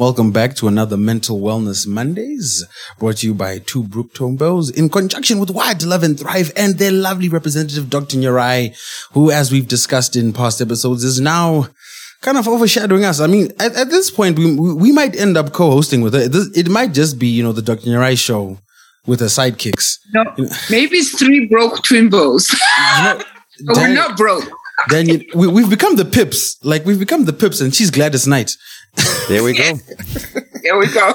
Welcome back to another Mental Wellness Mondays, brought to you by Two Broke Twimbos in conjunction with Wired to Love and Thrive and their lovely representative, Dr. Nyarai, who, as we've discussed in past episodes, is now kind of overshadowing us. I mean, at, at this point, we, we might end up co-hosting with her. It, it might just be, you know, the Dr. Nyarai show with her sidekicks. No, maybe it's three broke twin bows. You know, but we're not broke. Then we, we've become the pips. Like we've become the pips, and she's Gladys Knight. There we go. there we go.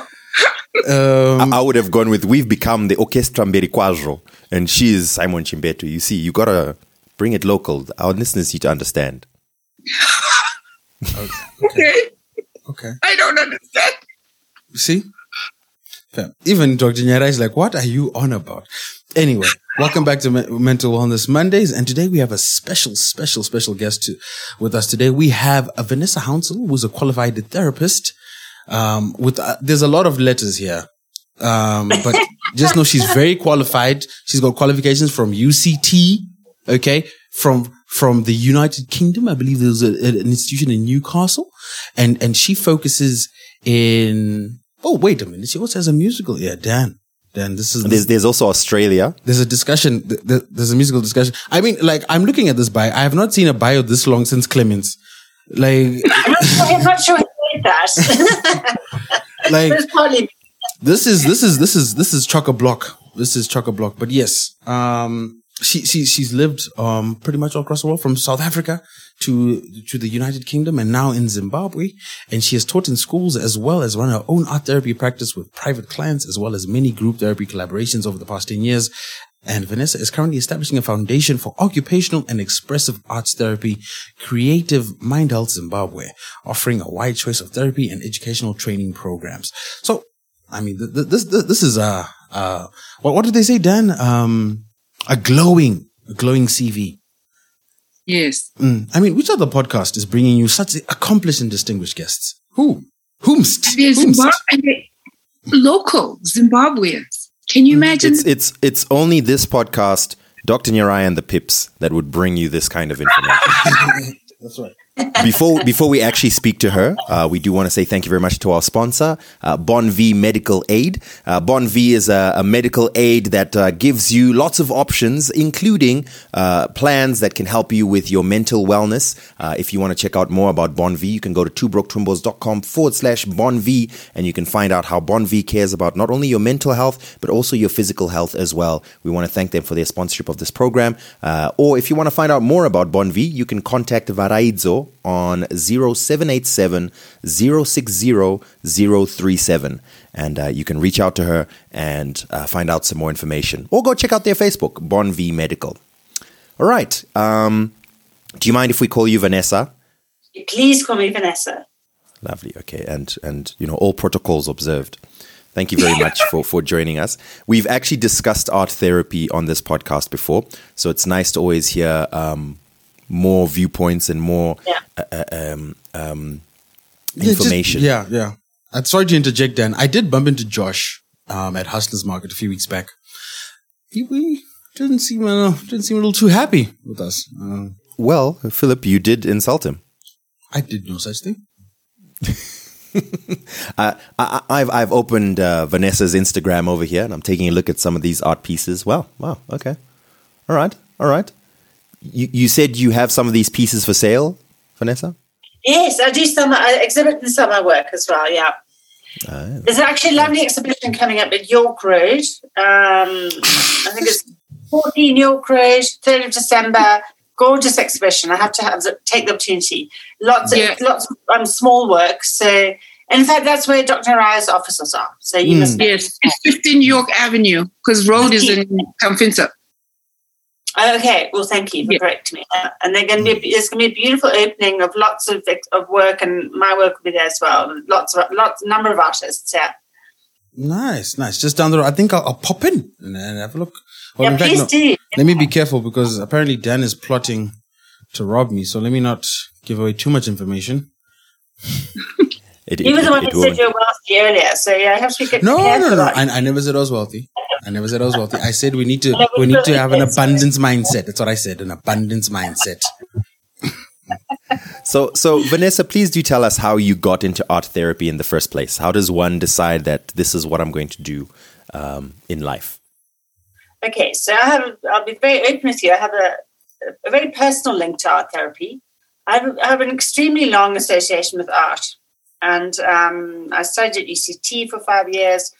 Um, I, I, would have gone with we've become the Orchestra Mberikwazvo, and she's Simon Chimbetu. You see, you gotta bring it local. Our listeners need to understand. okay. okay. Okay. I don't understand. See? Even Dr. Nyarai is like, what are you on about? Anyway, welcome back to Me- Mental Wellness Mondays. And today we have a special, special, special guest to, with us today. We have a Vanessa Hounsell, who's a qualified therapist. Um, with, uh, there's a lot of letters here. Um, but just know she's very qualified. She's got qualifications from UCT. Okay. From, from the United Kingdom. I believe there's a, an institution in Newcastle and, and she focuses in, oh, wait a minute. She also has a musical. Yeah, Dan. Then this is this, there's there's also Australia. There's a discussion. There's a musical discussion. I mean, like I'm looking at this bio. I have not seen a bio this long since Clemens. Like I'm not sure he that. like this is this is this is this is chock a block. This is chock a block. But yes, um, she she she's lived um pretty much all across the world from South Africa to to the United Kingdom and now in Zimbabwe and she has taught in schools as well as run her own art therapy practice with private clients as well as many group therapy collaborations over the past 10 years and Vanessa is currently establishing a foundation for occupational and expressive arts therapy, Creative Mind Health Zimbabwe, offering a wide choice of therapy and educational training programs. So, I mean, this, this, this is, uh, uh, what, what did they say, Dan? Um, a glowing, a glowing CV. Yes. Mm. I mean, which other podcast is bringing you such accomplished and distinguished guests? Who? Whomst? Zimbabwe, local Zimbabweans. Can you mm. imagine? It's, it's, it's only this podcast, Dr. Nyarai and the Pips, that would bring you this kind of information. That's right before before we actually speak to her, uh, we do want to say thank you very much to our sponsor, uh, Bonvie Medical Aid. Uh, Bonvie is a, a, medical aid that uh, gives you lots of options, including uh, plans that can help you with your mental wellness. Uh, if you want to check out more about Bonvie, you can go to twobroketwimbos.com forward slash Bonvie, and you can find out how Bonvie cares about not only your mental health but also your physical health as well. We want to thank them for their sponsorship of this program. or if you want to find out more about Bonvie, you can contact On 0787 060 037. And uh, you can reach out to her and uh, find out some more information. Or go check out their Facebook, Bonvie Medical. All right. Um, do you mind if we call you Vanessa? Please call me Vanessa. Lovely. Okay. And, and you know, all protocols observed. Thank you very much for, for joining us. We've actually discussed art therapy on this podcast before, so it's nice to always hear um, more viewpoints and more yeah. uh, uh um, um, information. Yeah, just, yeah, yeah. I'm sorry to interject, Dan. I did bump into Josh um, at Hustlers Market a few weeks back. He, he didn't seem uh, didn't seem a little too happy with us. Uh, well, Philip, you did insult him. I did no such thing. uh, I, have I've opened uh, Vanessa's Instagram over here, and I'm taking a look at some of these art pieces. Wow, wow, okay, all right, all right. You, you said you have some of these pieces for sale, Vanessa? Yes, I do some. I exhibit in summer work as well. Yeah. Oh. There's actually a lovely exhibition coming up at York Road. Um, I think it's 14 York Road, 3rd of December. Gorgeous exhibition. I have to have take the opportunity. Lots yeah. of lots of um, small work. So, in fact, that's where Dr. Rai's offices are. So you mm. must. Yes, it's 15 York Avenue because road 15. is in Kamfinsa. Okay, well, thank you for yeah. correcting me. Uh, and they're going to be there's going to be a beautiful opening of lots of of work, and my work will be there as well. Lots of lots number of artists. Yeah. Nice, nice. Just down the road. I think I'll, I'll pop in and, and, have a look. Well, yeah, please no, do. Let me be careful because apparently Dan is plotting to rob me. So let me not give away too much information. It, he was the one who said you were wealthy earlier, so yeah, I have to be good. No, no, no, no. I, I, never said I was wealthy. I never said I was wealthy. I said we need to we need to have an abundance mindset. That's what I said, an abundance mindset. So, so Vanessa, please do tell us how you got into art therapy in the first place. How does one decide that this is what I'm going to do um, in life? Okay, so I have. I'll be very open with you. I have a, a very personal link to art therapy. I have, I have an extremely long association with art, and um, I studied at UCT for five years.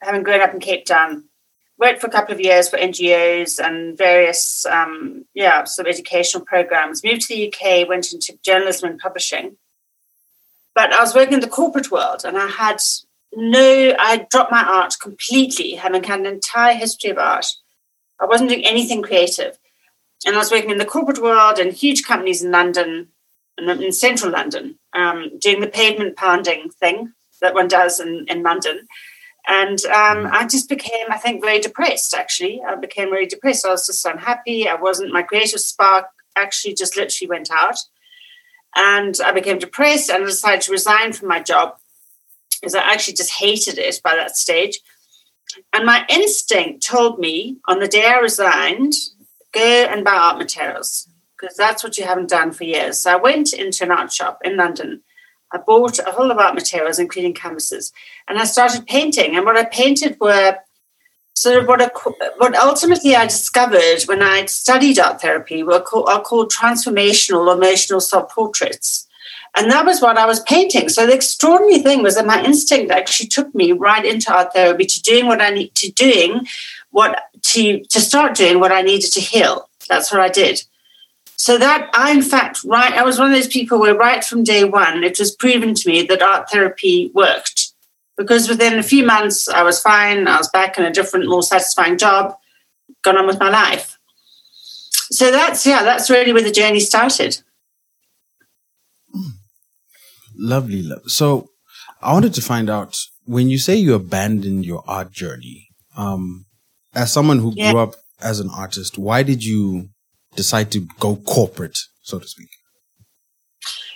Having grown up in Cape Town, worked for a couple of years for NGOs and various, um, yeah, sort of educational programs. Moved to the UK, went into journalism and publishing. But I was working in the corporate world, and I had no, I dropped my art completely, having had an entire history of art. I wasn't doing anything creative. And I was working in the corporate world and huge companies in London, in central London, um, doing the pavement pounding thing that one does in, in London. And um, I just became, I think, very depressed, actually. I became very depressed. I was just unhappy. I wasn't, my creative spark actually just literally went out. And I became depressed and I decided to resign from my job because I actually just hated it by that stage. And my instinct told me on the day I resigned, go and buy art materials because that's what you haven't done for years. So I went into an art shop in London I bought a whole lot of materials, including canvases, and I started painting. And what I painted were sort of what, I, what ultimately I discovered when I studied art therapy were called, are called transformational emotional self portraits. And that was what I was painting. So the extraordinary thing was that my instinct actually took me right into art therapy to doing what I need to doing what to to start doing what I needed to heal. That's what I did. So that I, in fact, right, I was one of those people where right from day one, it was proven to me that art therapy worked. Because within a few months, I was fine. I was back in a different, more satisfying job, gone on with my life. So that's, yeah, that's really where the journey started. Lovely. Love. So I wanted to find out when you say you abandoned your art journey, um, as someone who yeah. grew up as an artist, why did you decide to go corporate, so to speak?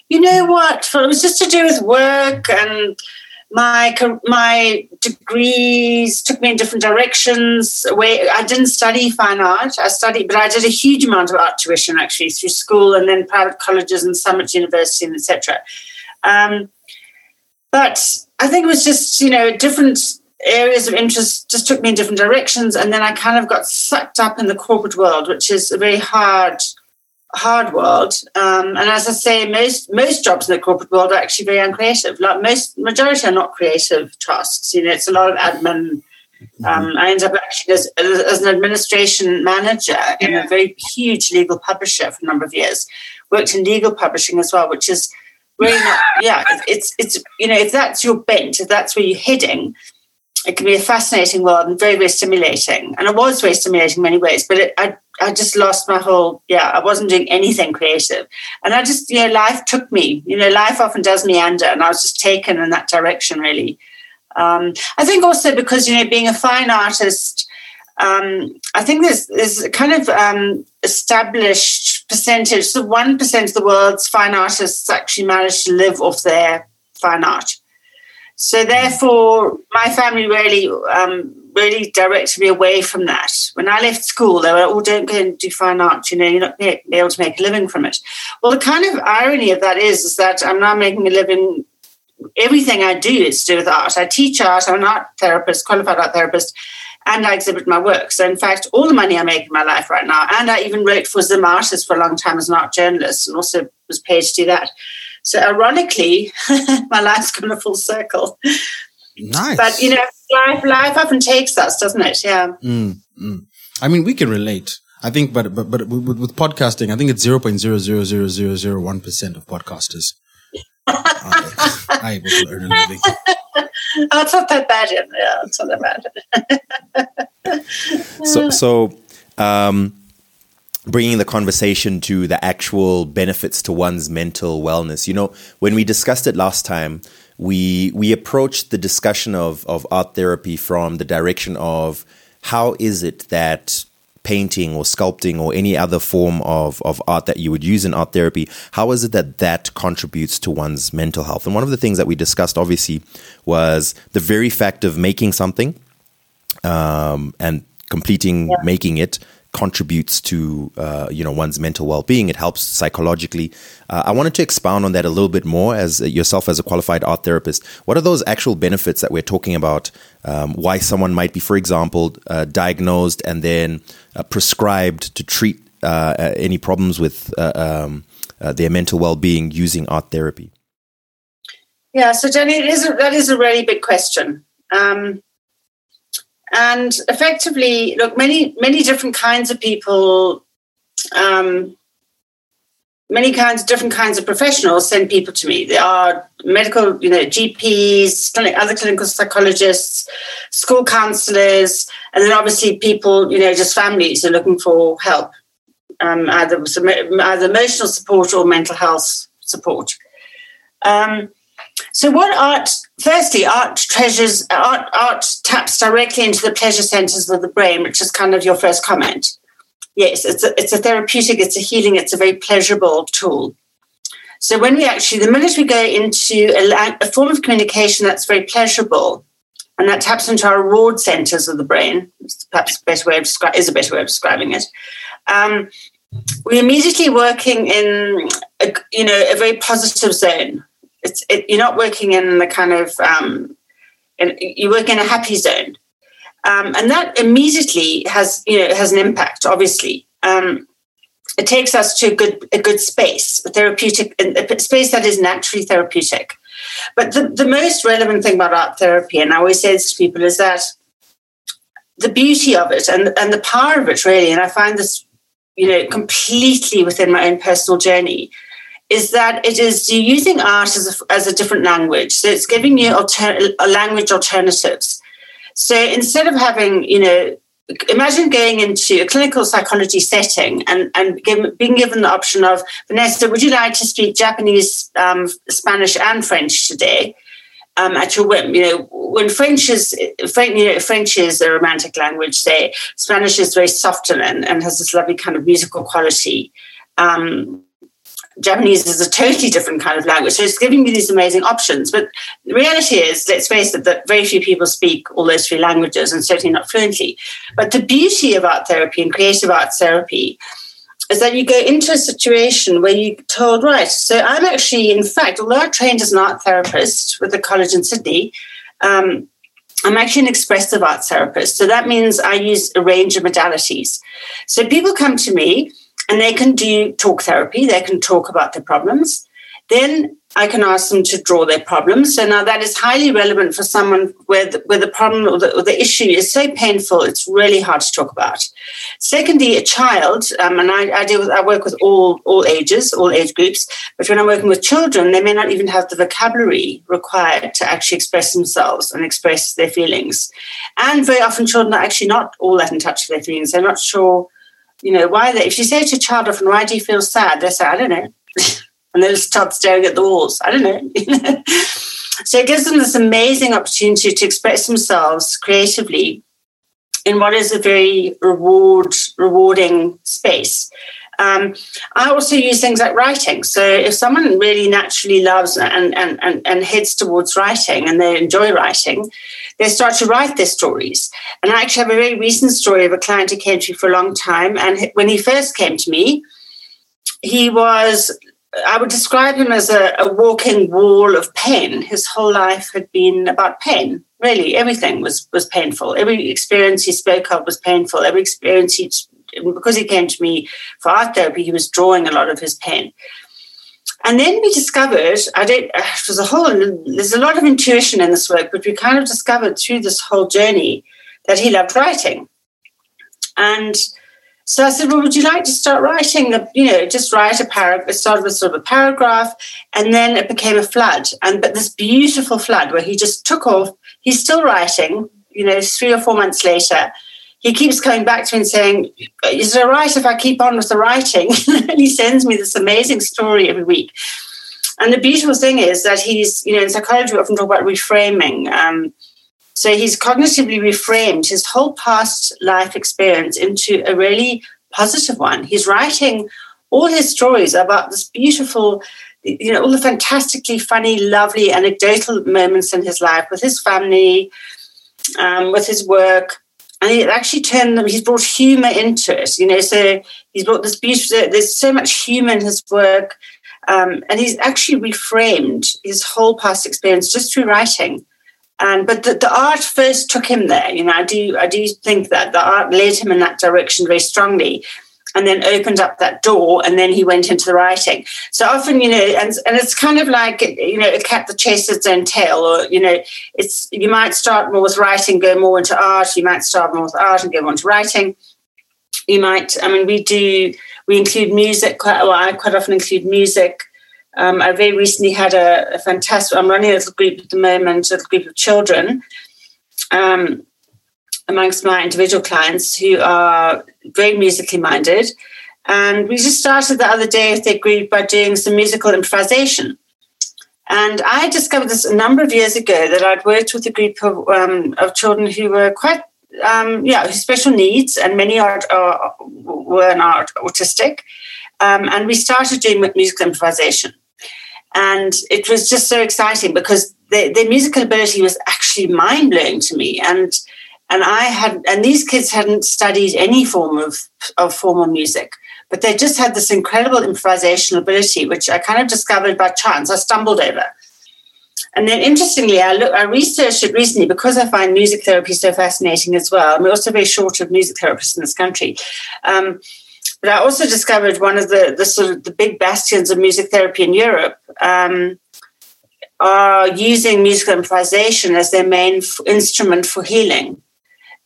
You know what? It was just to do with work and my my degrees took me in different directions. Where I didn't study fine art, I studied, but I did a huge amount of art tuition actually through school and then private colleges and Summit University and etc. Um, but I think it was just you know different areas of interest just took me in different directions and then i kind of got sucked up in the corporate world which is a very hard hard world. Um, and as i say most most jobs in the corporate world are actually very uncreative. Like most majority are not creative tasks. You know it's a lot of admin. Um, I ended up actually as, as, an administration manager in a very huge legal publisher for a number of years. Worked in legal publishing as well, which is really not. Yeah, it's it's you know if that's your bent, if that's where you're heading, it can be a fascinating world and very, very stimulating. And it was very stimulating in many ways, but it, I, I just lost my whole, yeah, I wasn't doing anything creative. And I just, you know, life took me, you know, life often does meander, and I was just taken in that direction, really. Um, I think also because, you know, being a fine artist, um, I think there's, there's kind of um, established percentage, so 1% of the world's fine artists actually manage to live off their fine art. So therefore, my family really, um, really directed me away from that. When I left school, they were, "Oh, don't go and do fine art. You know, you're not able to make a living from it." Well, the kind of irony of that is, is that I'm now making a living. Everything I do is to do with art. I teach art. I'm an art therapist, qualified art therapist, and I exhibit my work. So, in fact, all the money I make in my life right now, and I even wrote for Zim Artist for a long time as an art journalist, and also was paid to do that. So ironically, my life's gone a full circle. Nice. But you know, life life often takes us, doesn't it? Yeah. Mm, mm. I mean, we can relate. I think, but but but with, with podcasting, I think it's zero point zero zero zero zero zero one percent of podcasters are able to earn a living. Oh, it's not that bad. Yeah, it's not that bad. so so. Um, bringing the conversation to the actual benefits to one's mental wellness. You know, when we discussed it last time, we we approached the discussion of of art therapy from the direction of how is it that painting or sculpting or any other form of, of art that you would use in art therapy, how is it that that contributes to one's mental health? And one of the things that we discussed, obviously, was the very fact of making something um, and completing yeah. making it contributes to uh, you know one's mental well-being. It helps psychologically. Uh, I wanted to expound on that a little bit more as yourself as a qualified art therapist. What are those actual benefits that we're talking about? Um, why someone might be, for example, uh, diagnosed and then uh, prescribed to treat uh, any problems with um, their mental well-being using art therapy. Yeah, so Jenny, it is a, that is a really big question. Um, and effectively, look, many many different kinds of people, um, many kinds, different kinds of professionals send people to me. There are medical, you know, GPs, other clinical psychologists, school counselors, and then obviously people, you know, just families are looking for help, um, either either emotional support or mental health support. Um, so, what art? Firstly, art treasures art. Art taps directly into the pleasure centers of the brain, which is kind of your first comment. Yes, it's a, it's a therapeutic, it's a healing, it's a very pleasurable tool. So, when we actually, the minute we go into a, a form of communication that's very pleasurable, and that taps into our reward centers of the brain, perhaps a better way of descri- is a better way of describing it. Um, we're immediately working in, a, you know, a very positive zone it's it, you're not working in the kind of um, in, you work in a happy zone, um, and that immediately has you know has an impact. Obviously, um, it takes us to a good a good space, a therapeutic a space that is naturally therapeutic. But the, the most relevant thing about art therapy, and I always say this to people, is that the beauty of it and, and the power of it really, and I find this, you know, completely within my own personal journey, is that it is using art as a, as a different language. So it's giving you alter, language alternatives. So instead of having, you know, imagine going into a clinical psychology setting and, and give, being given the option of, Vanessa, would you like to speak Japanese, um, Spanish, and French today? Um, at your whim, you know, when French is French, you know, French is a romantic language. Say Spanish is very soft and, and has this lovely kind of musical quality. Um, Japanese is a totally different kind of language. So it's giving me these amazing options. But the reality is, let's face it, that very few people speak all those three languages and certainly not fluently. But the beauty of art therapy and creative arts therapy is that you go into a situation where you're told, right, so I'm actually, in fact, although I trained as an art therapist with a college in Sydney, um, I'm actually an expressive arts therapist. So that means I use a range of modalities. So people come to me and they can do talk therapy, they can talk about their problems. Then I can ask them to draw their problems. So now that is highly relevant for someone where the, where the problem or the, or the issue is so painful, it's really hard to talk about. Secondly, a child, um, and I, I, deal with, I work with all, all ages, all age groups, but when I'm working with children, they may not even have the vocabulary required to actually express themselves and express their feelings. And very often children are actually not all that in touch with their feelings. They're not sure you know, why they, if you say to a child often, why do you feel sad? They say, I don't know. and they'll start staring at the walls. I don't know. so it gives them this amazing opportunity to express themselves creatively in what is a very reward rewarding space. Um, I also use things like writing. So if someone really naturally loves and, and, and, and heads towards writing and they enjoy writing, they start to write their stories. And I actually have a very recent story of a client who came to me for a long time. And when he first came to me, he was, I would describe him as a, a walking wall of pain. His whole life had been about pain. Really, everything was was painful. Every experience he spoke of was painful. Every experience he, because he came to me for art therapy, he was drawing a lot of his pain. And then we discovered, I don't, uh, it was a whole, there's a lot of intuition in this work, but we kind of discovered through this whole journey that he loved writing. And so I said, well, would you like to start writing, you know, just write a paragraph. It started with sort of a paragraph and then it became a flood. And, but this beautiful flood where he just took off, he's still writing, you know, three or four months later he keeps coming back to me and saying, Is it all right if I keep on with the writing? and he sends me this amazing story every week. And the beautiful thing is that he's, you know, in psychology, we often talk about reframing. Um, so he's cognitively reframed his whole past life experience into a really positive one. He's writing all his stories about this beautiful, you know, all the fantastically funny, lovely, anecdotal moments in his life with his family, um, with his work, and he actually turned them. He's brought humor into it, you know. So he's brought this beautiful. There's so much humor in his work, um, and he's actually reframed his whole past experience just through writing. And but the, the art first took him there. You know, I do I do think that the art led him in that direction very strongly and then opened up that door and then he went into the writing. So often you know and, and it's kind of like you know a cat that chases its own tail or you know it's you might start more with writing go more into art you might start more with art and go more into writing. You might i mean we do we include music quite well i quite often include music. Um, I very recently had a, a, fantastic. I'm running a little group at the moment, a little group of children, um, amongst my individual clients who are very musically minded. And we just started the other day with their group by doing some musical improvisation. And I discovered this a number of years ago that I'd worked with a group of, um, of children who were quite, um, yeah, special needs, and many are, are were not autistic. Um, and we started doing with musical improvisation. And it was just so exciting because their, their musical ability was actually mind blowing to me. And and I had, and these kids hadn't studied any form of, of formal music, but they just had this incredible improvisational ability, which I kind of discovered by chance. I stumbled over. And then, interestingly, I, look, I researched it recently because I find music therapy so fascinating as well. And we're also very short of music therapists in this country. Um, but I also discovered one of the, the sort of the big bastions of music therapy in Europe um, are using musical improvisation as their main f- instrument for healing.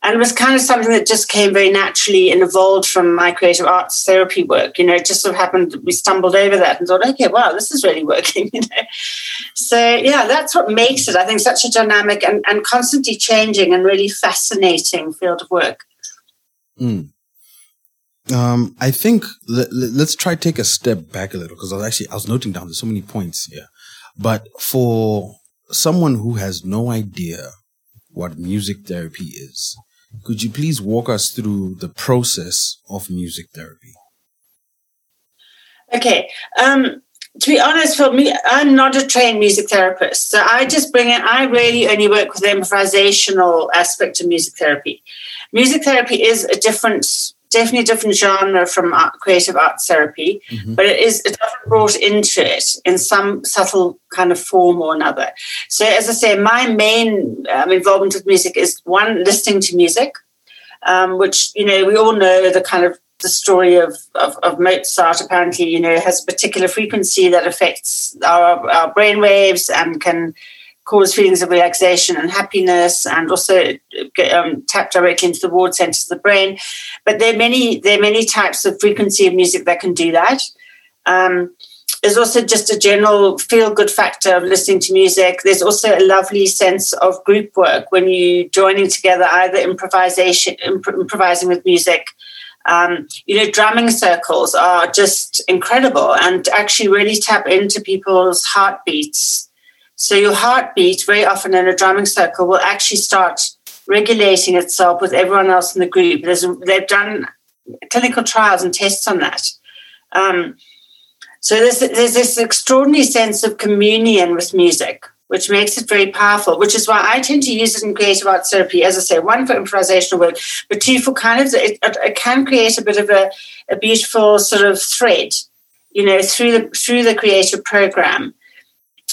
And it was kind of something that just came very naturally and evolved from my creative arts therapy work. You know, it just sort of happened, we stumbled over that and thought, okay, wow, this is really working, you know. So, yeah, that's what makes it, I think, such a dynamic and, and constantly changing and really fascinating field of work. Mm. Um, I think let, us try to take a step back a little because I was actually I was noting down there's so many points here, but for someone who has no idea what music therapy is, could you please walk us through the process of music therapy? Okay. Um, to be honest, for me, I'm not a trained music therapist. So I just bring in, I really only work with the improvisational aspect of music therapy. Music therapy is a different definitely a different genre from art, creative arts therapy, mm-hmm. but it is it's often brought into it in some subtle kind of form or another. So, as I say, my main um, involvement with music is one listening to music, um, which you know we all know the kind of the story of, of, of, Mozart apparently you know has a particular frequency that affects our, our brain waves and can cause feelings of relaxation and happiness and also um, tap directly into the ward centers of the brain. But there are many there are many types of frequency of music that can do that. Um, there's also just a general feel good factor of listening to music. There's also a lovely sense of group work when you joining together, either improvisation, imp- improvising with music. Um, you know, drumming circles are just incredible and actually really tap into people's heartbeats so your heartbeat, very often in a drumming circle, will actually start regulating itself with everyone else in the group. There's, they've done clinical trials and tests on that. Um, so there's, there's this extraordinary sense of communion with music, which makes it very powerful, which is why I tend to use it in creative arts therapy, as I say, one for improvisational work, but two for kind of, it, it can create a bit of a, a beautiful sort of thread, you know, through the, through the creative program.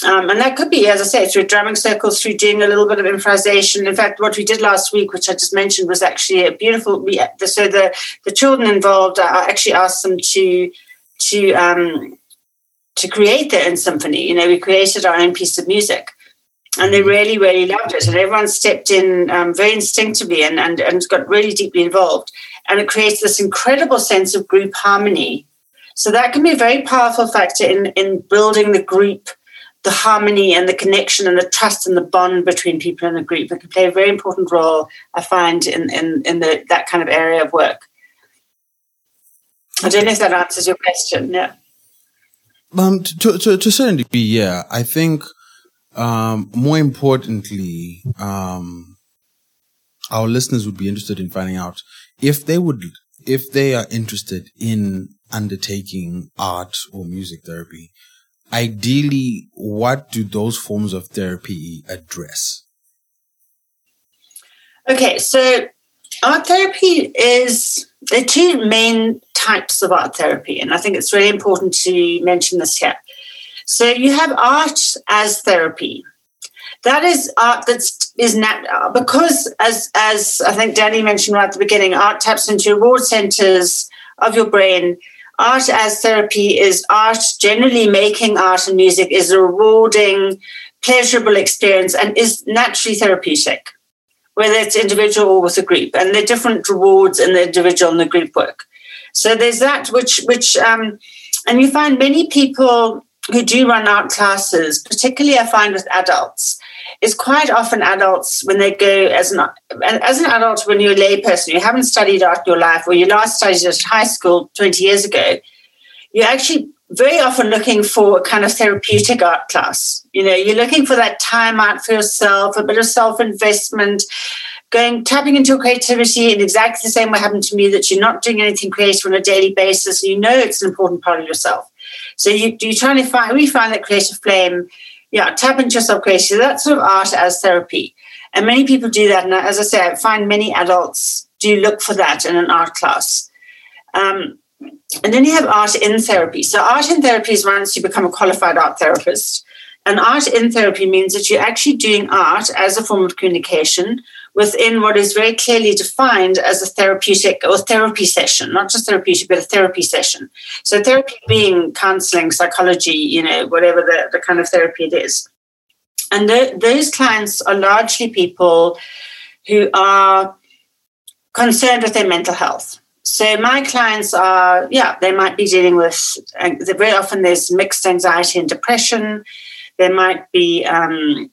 Um, and that could be, as I say, through drumming circles, through doing a little bit of improvisation. In fact, what we did last week, which I just mentioned, was actually a beautiful. So the the children involved, I actually asked them to to um, to create their own symphony. You know, we created our own piece of music, and they really, really loved it. And everyone stepped in um, very instinctively and, and and got really deeply involved. And it creates this incredible sense of group harmony. So that can be a very powerful factor in in building the group the harmony and the connection and the trust and the bond between people in a group that can play a very important role, I find, in, in, in the, that kind of area of work. I don't know if that answers your question. Yeah. Um, to, to, to a certain degree, yeah. I think, um, more importantly, um, our listeners would be interested in finding out if they would, if they are interested in undertaking art or music therapy, ideally, what do those forms of therapy address? Okay, so art therapy is there are two main types of art therapy, and I think it's really important to mention this here. So you have art as therapy. That is art that's is not because as as I think Danny mentioned right at the beginning, art taps into reward centers of your brain. Art as therapy is art generally making art and music is a rewarding, pleasurable experience and is naturally therapeutic whether it's individual or with a group, and there are different rewards in the individual and the group work. So there's that, which which um, and you find many people who do run art classes, particularly I find with adults, is quite often adults when they go as an as an adult when you're a layperson, you haven't studied art in your life, or you last studied at high school 20 years ago, you're actually very often looking for a kind of therapeutic art class. You know, you're looking for that time out for yourself, a bit of self investment, going tapping into your creativity in exactly the same way happened to me that you're not doing anything creative on a daily basis. and You know it's an important part of yourself. So you, you're trying to find, we find that creative flame, yeah, tap into yourself creativity. That's sort of art as therapy. And many people do that. And as I say, I find many adults do look for that in an art class. Um, and then you have art in therapy. So, art in therapy is once you become a qualified art therapist. And art in therapy means that you're actually doing art as a form of communication within what is very clearly defined as a therapeutic or therapy session, not just therapeutic, but a therapy session. So, therapy being counseling, psychology, you know, whatever the, the kind of therapy it is. And those clients are largely people who are concerned with their mental health. So my clients are, yeah, they might be dealing with, uh, very often there's mixed anxiety and depression. There might be, um,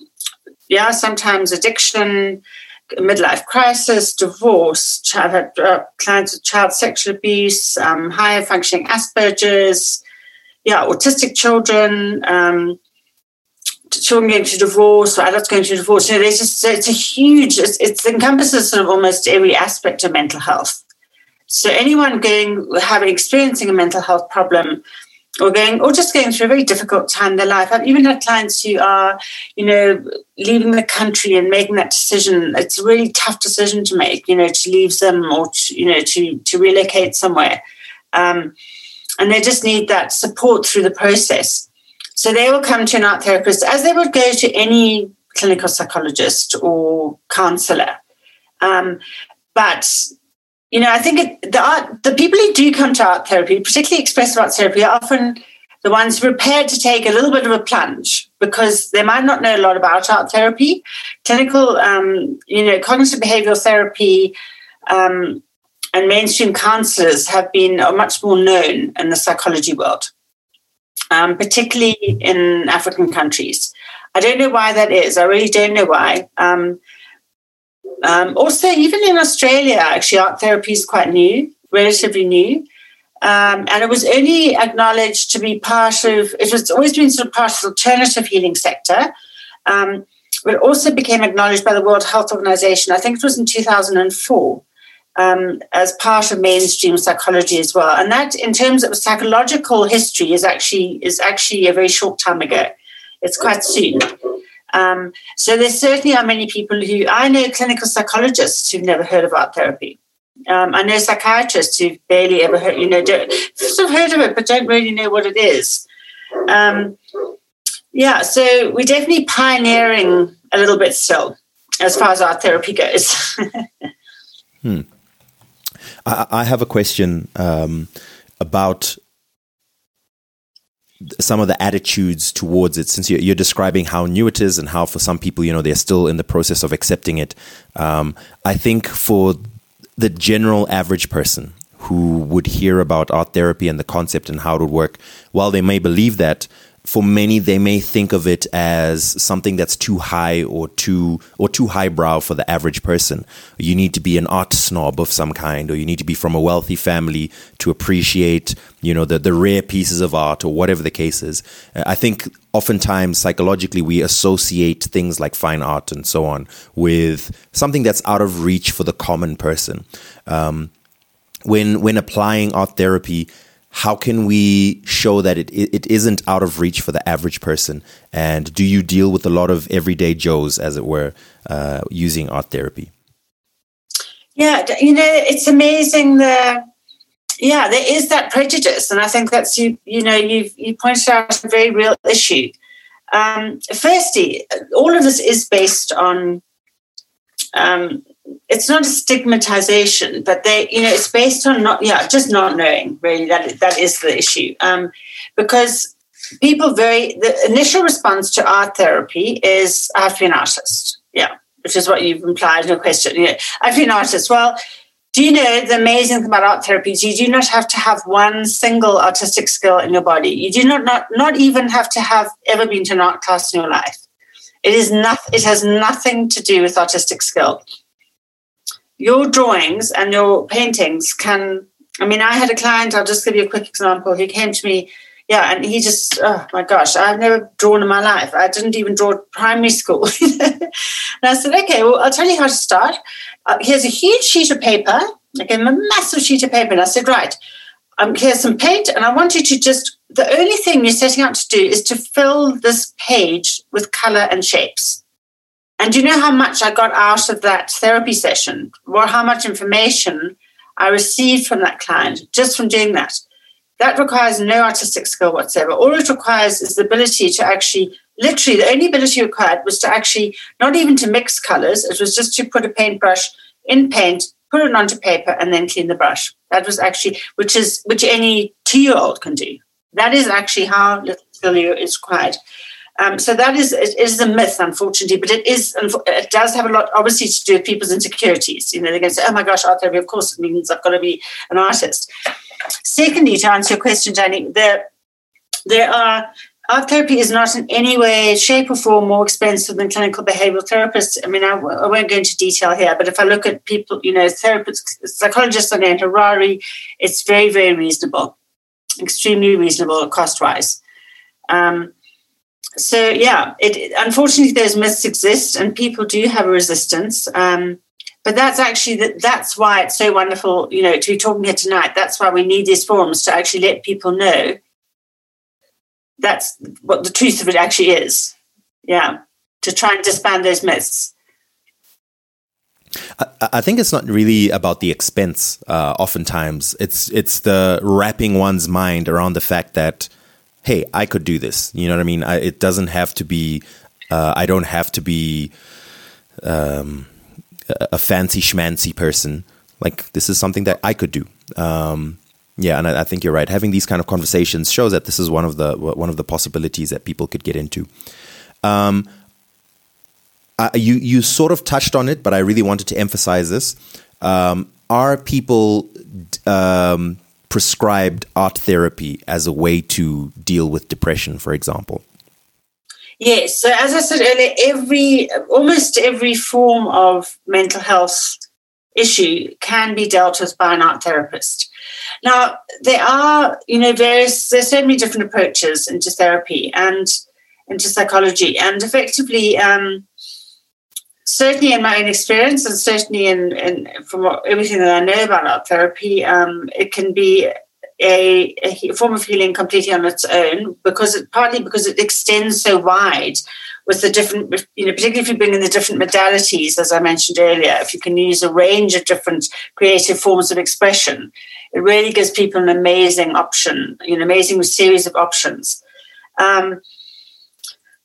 yeah, sometimes addiction, midlife crisis, divorce, child, uh, clients with child sexual abuse, um, higher functioning Asperger's, yeah, autistic children, um, children going to divorce or adults going to divorce. You know, there's just, it's a huge, it's, it encompasses sort of almost every aspect of mental health. So anyone going having experiencing a mental health problem or going or just going through a very difficult time in their life. I've even had clients who are, you know, leaving the country and making that decision. It's a really tough decision to make, you know, to leave them or to, you know, to to relocate somewhere. Um, and they just need that support through the process. So they will come to an art therapist as they would go to any clinical psychologist or counselor. Um, but you know, I think it, the art, the people who do come to art therapy, particularly expressive art therapy, are often the ones prepared to take a little bit of a plunge because they might not know a lot about art therapy. Clinical, um, you know, cognitive behavioral therapy um, and mainstream counselors have been much more known in the psychology world, um, particularly in African countries. I don't know why that is. I really don't know why. Um, also, even in Australia, actually, art therapy is quite new, relatively new. Um, and it was only acknowledged to be part of, it was always been sort of part of the alternative healing sector. Um, but also became acknowledged by the World Health Organization, I think it was in 2004, um, as part of mainstream psychology as well. And that, in terms of psychological history, is actually is actually a very short time ago. It's quite soon. Um, so there certainly are many people who I know clinical psychologists who've never heard of art therapy. Um, I know psychiatrists who've barely ever heard, you know, sort of heard of it, but don't really know what it is. Um, yeah, so we're definitely pioneering a little bit still as far as art therapy goes. hmm. I, I, have a question um, about some of the attitudes towards it since you're, describing how new it is and how for some people you know they're still in the process of accepting it um, i think for the general average person who would hear about art therapy and the concept and how it would work while they may believe that for many they may think of it as something that's too high or too or too highbrow for the average person. You need to be an art snob of some kind or you need to be from a wealthy family to appreciate you know the the rare pieces of art or whatever the case is. I think oftentimes psychologically we associate things like fine art and so on with something that's out of reach for the common person. Um, when when applying art therapy how can we show that it, it isn't out of reach for the average person? And do you deal with a lot of everyday Joes, as it were, uh, using art therapy? Yeah, you know, it's amazing the yeah, there is that prejudice, and I think that's you. You know, you've you pointed out a very real issue. Um, firstly, all of this is based on. Um, it's not a stigmatization, but they, you know, it's based on not, yeah, just not knowing. Really, that that is the issue. Um, because people very the initial response to art therapy is I have to be an artist. Yeah, which is what you've implied in your question. Yeah, I have to be an artist. Well, do you know the amazing thing about art therapy is you do not have to have one single artistic skill in your body. You do not not, not even have to have ever been to an art class in your life. It is not, it has nothing to do with artistic skill. Your drawings and your paintings can, I mean, I had a client, I'll just give you a quick example, He came to me yeah, and he just, oh my gosh, I've never drawn in my life. I didn't even draw primary school. and I said, okay, well, I'll tell you how to start. Uh, here's a huge sheet of paper. I gave him a massive sheet of paper, and I said, right, um, here's some paint, and I want you to just, the only thing you're setting out to do is to fill this page with color and shapes. And do you know how much I got out of that therapy session, or how much information I received from that client just from doing that? That requires no artistic skill whatsoever. All it requires is the ability to actually, literally, the only ability required was to actually, not even to mix colors, it was just to put a paintbrush in paint, put it onto paper, and then clean the brush. That was actually, which is, which any two year old can do. That is actually how little skill is required. Um, so that is it is a myth, unfortunately, but it is it does have a lot, obviously, to do with people's insecurities. You know, they're going to say, "Oh my gosh, art therapy, of course, it means I've got to be an artist." Secondly, to answer your question, Danny, there, there are art therapy is not in any way, shape, or form more expensive than clinical behavioral therapists. I mean, I, won't go into detail here, but if I look at people, you know, therapists, psychologists on Harare, it's very, very reasonable, extremely reasonable cost wise. Um, so yeah, it unfortunately those myths exist, and people do have a resistance. Um, but that's actually that that's why it's so wonderful you know to be talking here tonight that's why we need these forums to actually let people know that's what the truth of it actually is yeah to try and disband those myths I, I think it's not really about the expense. Uh, oftentimes, it's it's the wrapping one's mind around the fact that, hey, I could do this. You know what I mean? I, it doesn't have to be. Uh, I don't have to be. Um, a fancy schmancy person. Like this is something that I could do. Um, yeah, and I, I, think you're right. Having these kind of conversations shows that this is one of the one of the possibilities that people could get into. Um, uh, you you sort of touched on it, but I really wanted to emphasize this. Um, are people um, prescribed art therapy as a way to deal with depression, for example? Yes. So as I said earlier, every almost every form of mental health issue can be dealt with by an art therapist. Now there are, you know, various there's so many different approaches into therapy and into psychology, and effectively. Um, certainly in my own experience and certainly in, in from what, everything that I know about art therapy, um, it can be a, a, form of healing completely on its own because it, partly because it extends so wide with the different, you know, particularly if you bring in the different modalities, as I mentioned earlier, if you can use a range of different creative forms of expression, it really gives people an amazing option, you know, amazing series of options. Um,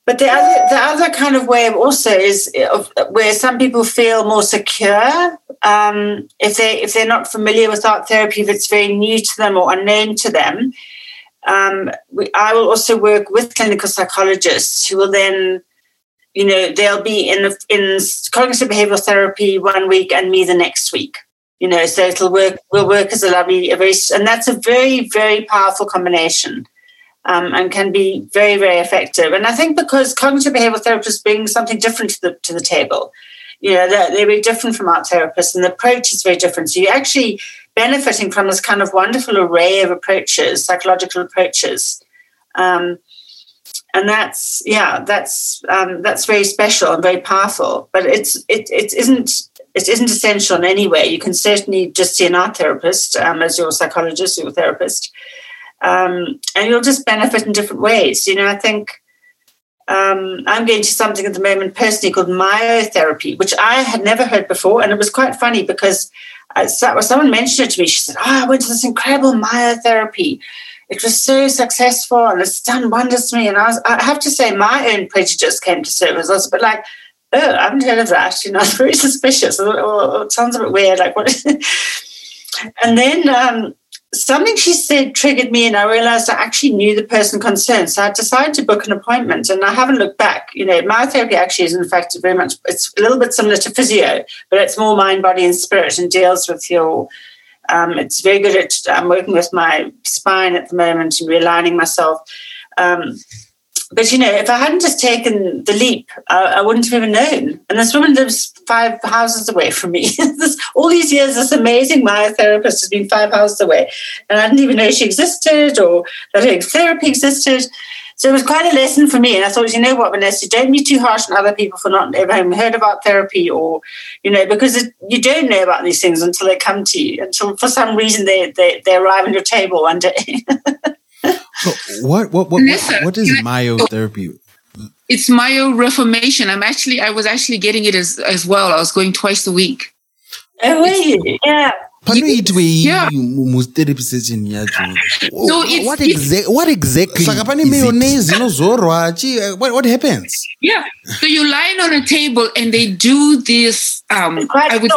but the other, the other kind of way also is of, where some people feel more secure um, if they if they're not familiar with art therapy, if it's very new to them or unknown to them. Um, we, I will also work with clinical psychologists who will then, you know, they'll be in in cognitive behavioral therapy one week and me the next week. You know, so it'll work. Will work as a lovely, a very, and that's a very very powerful combination um, and can be very, very effective. And I think because cognitive behavioral therapists bring something different to the, to the table, you know, they're, they're very different from art therapists and the approach is very different. So you're actually benefiting from this kind of wonderful array of approaches, psychological approaches. Um, and that's yeah that's um, that's very special and very powerful but it's it, it isn't it isn't essential in any way you can certainly just see an art therapist um, as your psychologist or your therapist um, and you'll just benefit in different ways. You know, I think um, I'm going to something at the moment personally called myotherapy, which I had never heard before. And it was quite funny because I, someone mentioned it to me. She said, Oh, I went to this incredible myotherapy. It was so successful and it's done wonders to me. And I, was, I have to say, my own prejudice came to surface. I was a bit like, Oh, I haven't heard of that. You know, it's very suspicious. it sounds a bit weird. Like, what? and then, um, something she said triggered me, and I realized I actually knew the person concerned. So I decided to book an appointment, and I haven't looked back. You know, myotherapy actually is, in fact, very much it's a little bit similar to physio, but it's more mind, body, and spirit, and deals with your. Um, it's very good at. I'm working with my spine at the moment and realigning myself. Um, but you know, if I hadn't just taken the leap, I, I, wouldn't have even known. And this woman lives five houses away from me. this, all these years, this amazing myotherapist has been five houses away, and I didn't even know she existed or that her therapy existed. So it was quite a lesson for me. And I thought, you know what, Vanessa, don't be too harsh on other people for not ever having heard about therapy or, you know, because it, you don't know about these things until they come to you, until for some reason they, they, they arrive on your table one day. So what what what what, what is myotherapy? It's myoreformation. I'm actually I was actually getting it as as well. I was going twice a week. Oh, really? Yeah panoitwe mutherapy session yacho what, exa- what exactly saka pane mayonnaise inozorwa eh, what, what happens yeah so you lie on a table and they do this um I would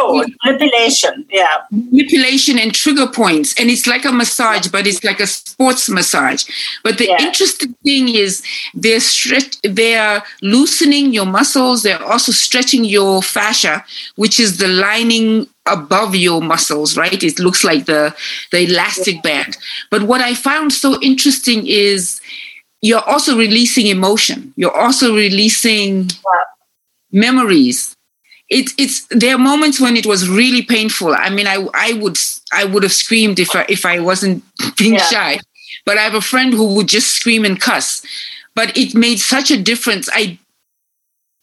manipulation yeah manipulation and trigger points and it's like a massage but it's like a sports massage but the yeah. interesting thing is they're stretch they're loosening your muscles they're also stretching your fascia which is the lining above your muscles, right? It looks like the, the elastic band. But what I found so interesting is you're also releasing emotion. You're also releasing memories. It's it's there are moments when it was really painful. I mean, I I would I would have screamed if I if I wasn't being yeah. shy. But I have a friend who would just scream and cuss. But it made such a difference. I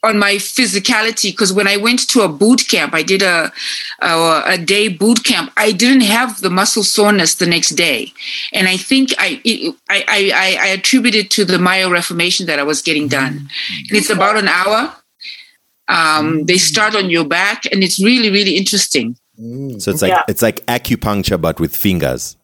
on my physicality because when I went to a boot camp, I did a, a, a day boot camp. I didn't have the muscle soreness the next day, and I think I it, I, I I attribute it to the myoreformation that I was getting done. Mm-hmm. And it's about an hour. Um, they start on your back, and it's really really interesting. So it's like yeah. it's like acupuncture, but with fingers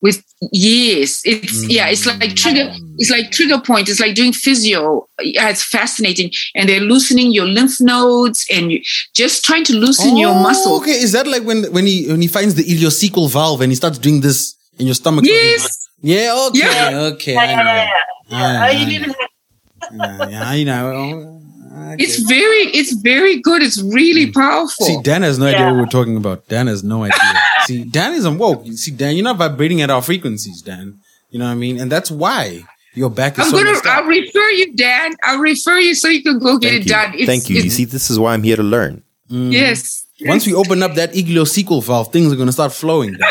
with yes it's mm. yeah it's like trigger it's like trigger point it's like doing physio yeah, it's fascinating and they're loosening your lymph nodes and you, just trying to loosen oh, your muscles okay is that like when when he when he finds the ileocecal valve and he starts doing this in your stomach yes yeah okay yeah. okay yeah, yeah, yeah, yeah. yeah. yeah, yeah, I know it's very, it's very good. It's really mm. powerful. See, Dan has no yeah. idea what we're talking about. Dan has no idea. See, Dan isn't woke. See, Dan, you're not vibrating at our frequencies, Dan. You know what I mean? And that's why your back is I'm so gonna, I'll refer you, Dan. I'll refer you so you can go get Thank it you. done. It's, Thank you. You see, this is why I'm here to learn. Mm. Yes. Once we open up that ileocecal valve, things are going to start flowing.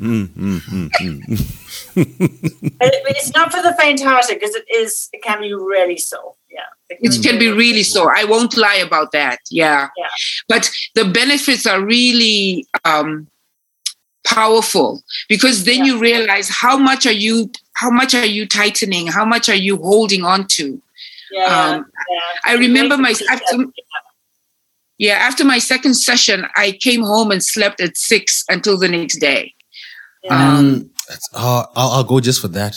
Mm, mm, mm, mm. it's not for the faint-hearted because it is. It can be really sore. Yeah, it can, it can be really sore. I won't lie about that. Yeah, yeah. But the benefits are really um, powerful because then yeah. you realize how much are you how much are you tightening? How much are you holding on to? Yeah, um, yeah. I remember my after, yeah after my second session, I came home and slept at six until the next day. Um, uh, I'll, I'll go just for that.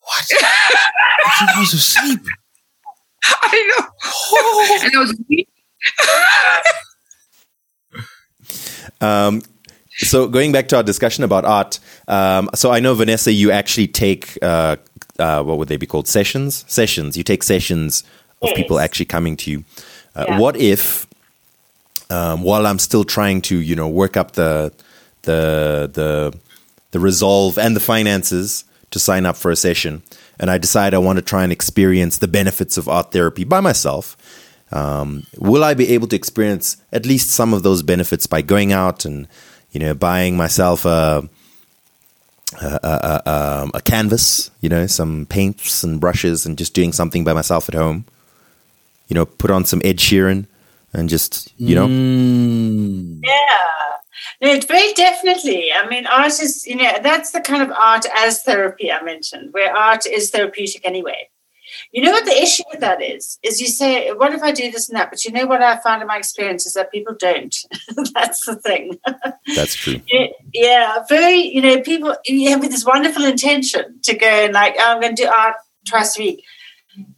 What? Two hours of sleep. I know. Oh. and I was. um, so going back to our discussion about art, um, so I know Vanessa, you actually take uh, uh, what would they be called? Sessions. Sessions. You take sessions of yes. people actually coming to you. Uh, yeah. What if, um, while I'm still trying to, you know, work up the the the the resolve and the finances to sign up for a session, and I decide I want to try and experience the benefits of art therapy by myself, um, will I be able to experience at least some of those benefits by going out and you know buying myself a a, a, a, a canvas, you know, some paints and brushes, and just doing something by myself at home? You know, put on some Ed Sheeran and just you know, mm. yeah no, it's very definitely. I mean, art is, you know, that's the kind of art as therapy I mentioned, where art is therapeutic anyway. You know what the issue with that is? Is you say, what if I do this and that? But you know what I found in my experience is that people don't. That's the thing. That's true. yeah, very, you know, people, you have this wonderful intention to go and like, oh, I'm going to do art twice a week.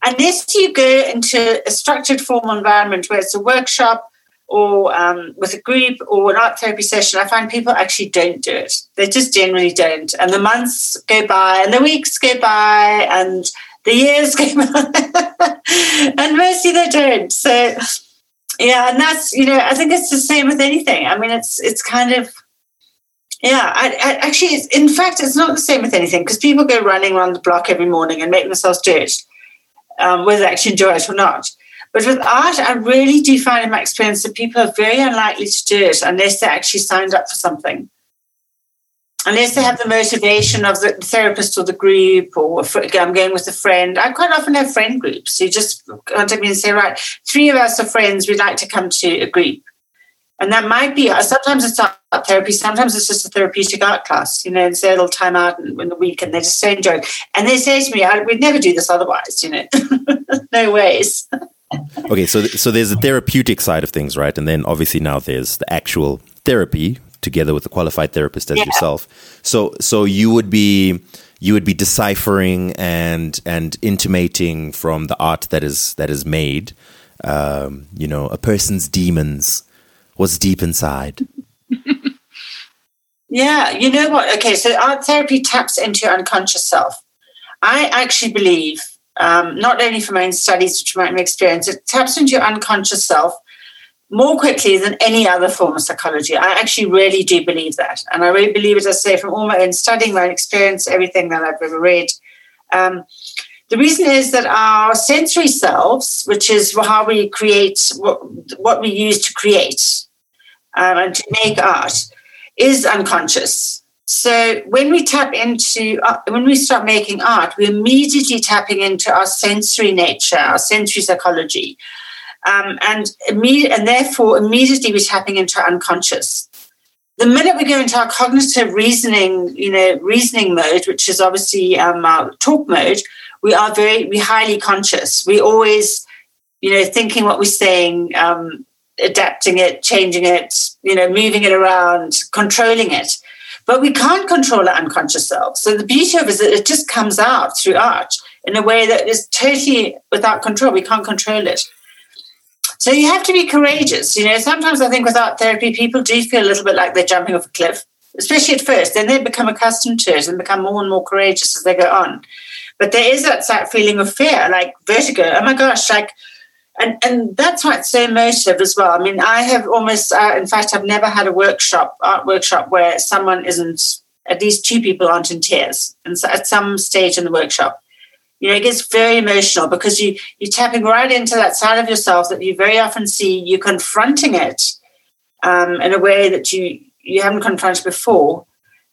Unless you go into a structured formal environment where it's a workshop or um, with a group or an art therapy session, I find people actually don't do it. They just generally don't. And the months go by and the weeks go by and the years go by. and mostly they don't. So yeah, and that's you know, I think it's the same with anything. I mean it's it's kind of yeah, I, I actually, in fact, it's not the same with anything because people go running around the block every morning and make themselves do it, um, whether they actually enjoy it or not. But with art, I really do find in my experience that people are very unlikely to do it unless they actually signed up for something. Unless they have the motivation of the therapist or the group, or I'm going with a friend. I quite often have friend groups who just contact me and say, right, three of us are friends, we'd like to come to a group. And that might be, uh, sometimes it's art therapy, sometimes it's just a therapeutic art class, you know, say a little time out in, in the week and they just so enjoy it. And they say to me, we'd never do this otherwise, you know, no ways. okay, so so there's the therapeutic side of things, right? And then obviously now there's the actual therapy together with a qualified therapist as yeah. yourself. So so you would be you would be deciphering and and intimating from the art that is that is made, um, you know, a person's demons, what's deep inside. yeah, you know what? Okay, so art therapy taps into your unconscious self. I actually believe um, not only from my own studies, my own experience, it taps into your unconscious self more quickly than any other form of psychology. I actually really do believe that. And I really believe, as I say, from all my own studying, my own experience, everything that I've ever read. Um, the reason is that our sensory selves, which is how we create what, what we use to create um, and to make art, is unconscious. So when we tap into, uh, when we start making art, we're immediately tapping into our sensory nature, our sensory psychology. Um, and, and therefore, immediately we're tapping into our unconscious. The minute we go into our cognitive reasoning, you know, reasoning mode, which is obviously um, our talk mode, we are very, we highly conscious. We always, you know, thinking what we're saying, um, adapting it, changing it, you know, moving it around, controlling it. But we can't control our unconscious self. So the beauty of it is that it just comes out through art in a way that is totally without control. We can't control it. So you have to be courageous. You know, sometimes I think with art therapy, people do feel a little bit like they're jumping off a cliff, especially at first. Then they become accustomed to it and become more and more courageous as they go on. But there is that, that feeling of fear, like vertigo. Oh my gosh, like and and that's why it's so emotive as well. I mean, I have almost, uh, in fact, I've never had a workshop, art workshop, where someone isn't, at least two people aren't in tears, and so at some stage in the workshop, you know, it gets very emotional because you you're tapping right into that side of yourself that you very often see. You confronting it um, in a way that you you haven't confronted before,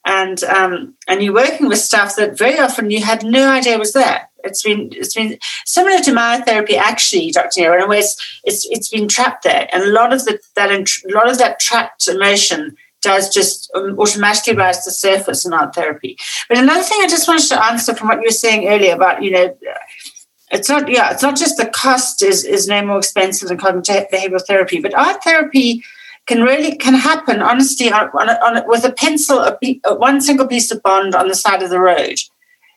and um, and you're working with stuff that very often you had no idea was there. It's been it's been similar to myotherapy, actually, Dr. Nyarai, in a way it's, it's it's been trapped there, and a lot of the that a lot of that trapped emotion does just um, automatically rise to the surface in art therapy. But another thing I just wanted to answer from what you were saying earlier about you know it's not yeah it's not just the cost is is no more expensive than cognitive behavioral therapy but art therapy can really can happen honestly on, on, on with a pencil a, one single piece of bond on the side of the road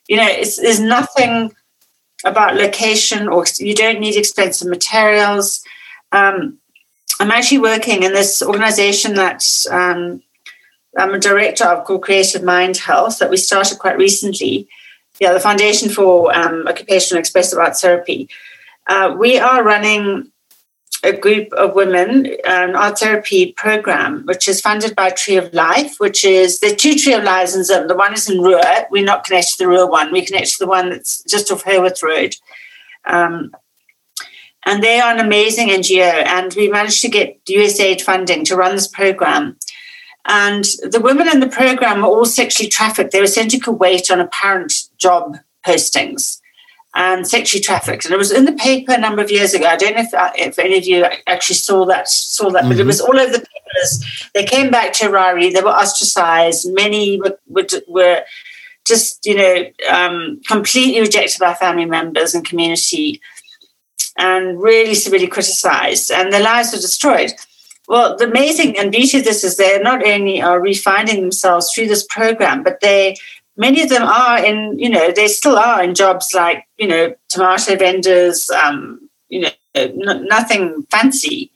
you know, it's, there's nothing about location or you don't need expensive materials. Um, I'm actually working in this organization that um, I'm a director of called Creative Mind Health that we started quite recently. Yeah, the Foundation for um, Occupational Expressive Art Therapy. Uh, we are running a group of women, an art therapy program, which is funded by Tree of Life, which is the two Tree of Lives in Zim. The one is in Ruwa. We're not connected to the Ruwa one. We connect to the one that's just off Haworth Road. Um, and they are an amazing NGO, and we managed to get USAID funding to run this program. And the women in the program were all sexually trafficked. They were sent to wait on apparent job postings and sexually trafficked. And it was in the paper a number of years ago. I don't know if, uh, if any of you actually saw that, saw that, mm-hmm. but it mm-hmm. was all over the papers. They came back to Harare. They were ostracized. Many were, were, were just you know um, completely rejected by family members and community and really severely criticized and their lives were destroyed well the amazing and beauty of this is they not only are refinding themselves through this program but they many of them are in you know they still are in jobs like you know tomato vendors um, you know n- nothing fancy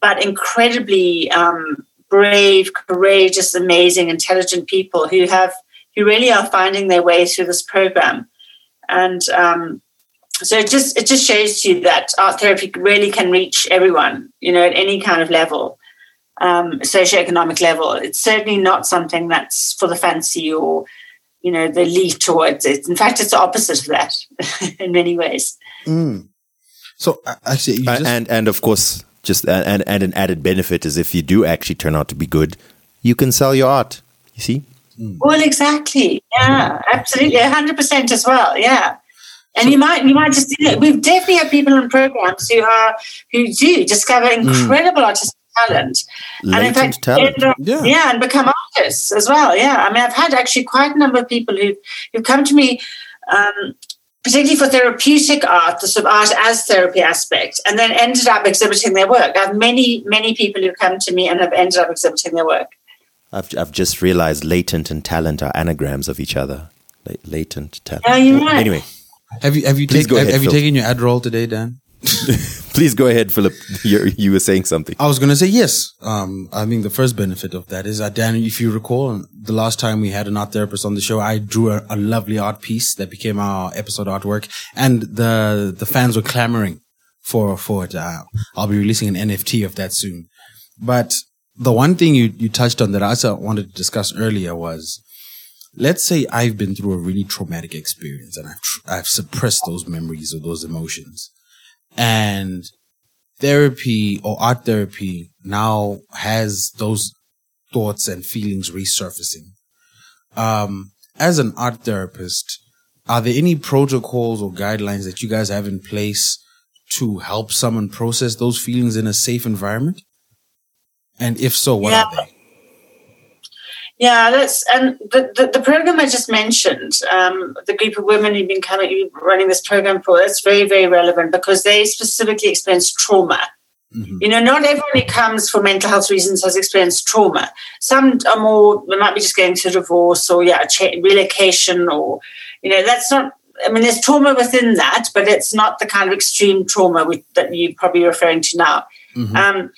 but incredibly um, brave courageous amazing intelligent people who have who really are finding their way through this program. And um, so it just it just shows you that art therapy really can reach everyone, you know, at any kind of level, um, socioeconomic level. It's certainly not something that's for the fancy or you know the lead towards it. In fact, it's the opposite of that in many ways. Mm. So actually, just- and and of course, just and and an added benefit is if you do actually turn out to be good, you can sell your art. You see. Mm. Well, exactly. Yeah, absolutely. 100% as well. Yeah. And so, you might you might just you know, we've definitely had people in programs who are who do discover mm. incredible mm. artistic talent. Latent and in fact talent. Up, yeah. yeah, and become artists as well. Yeah. I mean I've had actually quite a number of people who who've come to me um, particularly for therapeutic art, the sort of art as therapy aspect, and then ended up exhibiting their work. I have many, many people who come to me and have ended up exhibiting their work. I've, I've just realized latent and talent are anagrams of each other. latent talent. Yeah, you're right. Anyway, have you have you, take, have, have you taken your Adderall today, Dan? Please go ahead, Philip. You're, you were saying something. I was going to say yes. Um, I mean, the first benefit of that is that, Dan, if you recall, the last time we had an art therapist on the show, I drew a, a lovely art piece that became our episode artwork, and the the fans were clamoring for for it. Uh, I'll be releasing an NFT of that soon. But the one thing you, you touched on that I also wanted to discuss earlier was, let's say I've been through a really traumatic experience and I've, tr- I've suppressed those memories or those emotions and therapy or art therapy now has those thoughts and feelings resurfacing. Um, as an art therapist, are there any protocols or guidelines that you guys have in place to help someone process those feelings in a safe environment? And if so, what yeah. are they? Yeah, that's and the, the, the, program I just mentioned, um, the group of women who've been coming running this program for, that's very, very relevant because they specifically experience trauma. Mm-hmm. You know, not everyone who comes for mental health reasons has experienced trauma. Some are more, they might be just going through divorce or, yeah, relocation or, you know, that's not, I mean, there's trauma within that, but it's not the kind of extreme trauma that you're probably referring to now. Mm-hmm. Um,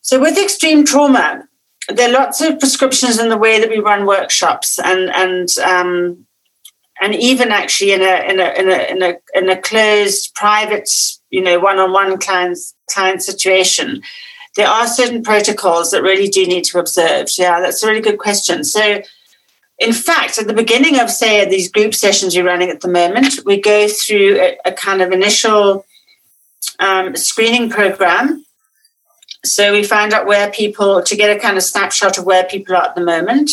so with extreme trauma, there are lots of prescriptions in the way that we run workshops and and um, and even actually in a in a in a in a, in a closed private you know one-on-one client client situation. There are certain protocols that really do need to be observed. Yeah that's a really good question. So in fact at the beginning of say these group sessions you're running at the moment we go through a, a kind of initial um, screening program so we find out where people, to get a kind of snapshot of where people are at the moment.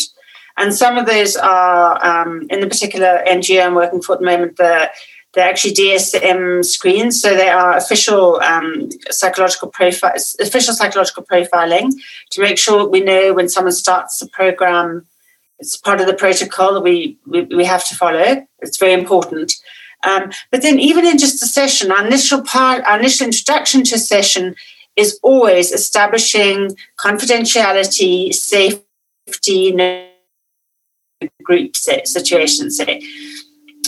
And some of those are, um, in the particular NGO I'm working for at the moment, the, they're actually DSM screens. So they are official um, psychological profiles, official psychological profiling to make sure we know when someone starts the program, it's part of the protocol that we, we, we have to follow. It's very important. Um, but then even in just a session, our initial part, our initial introduction to session is always establishing confidentiality, safety, no group situation.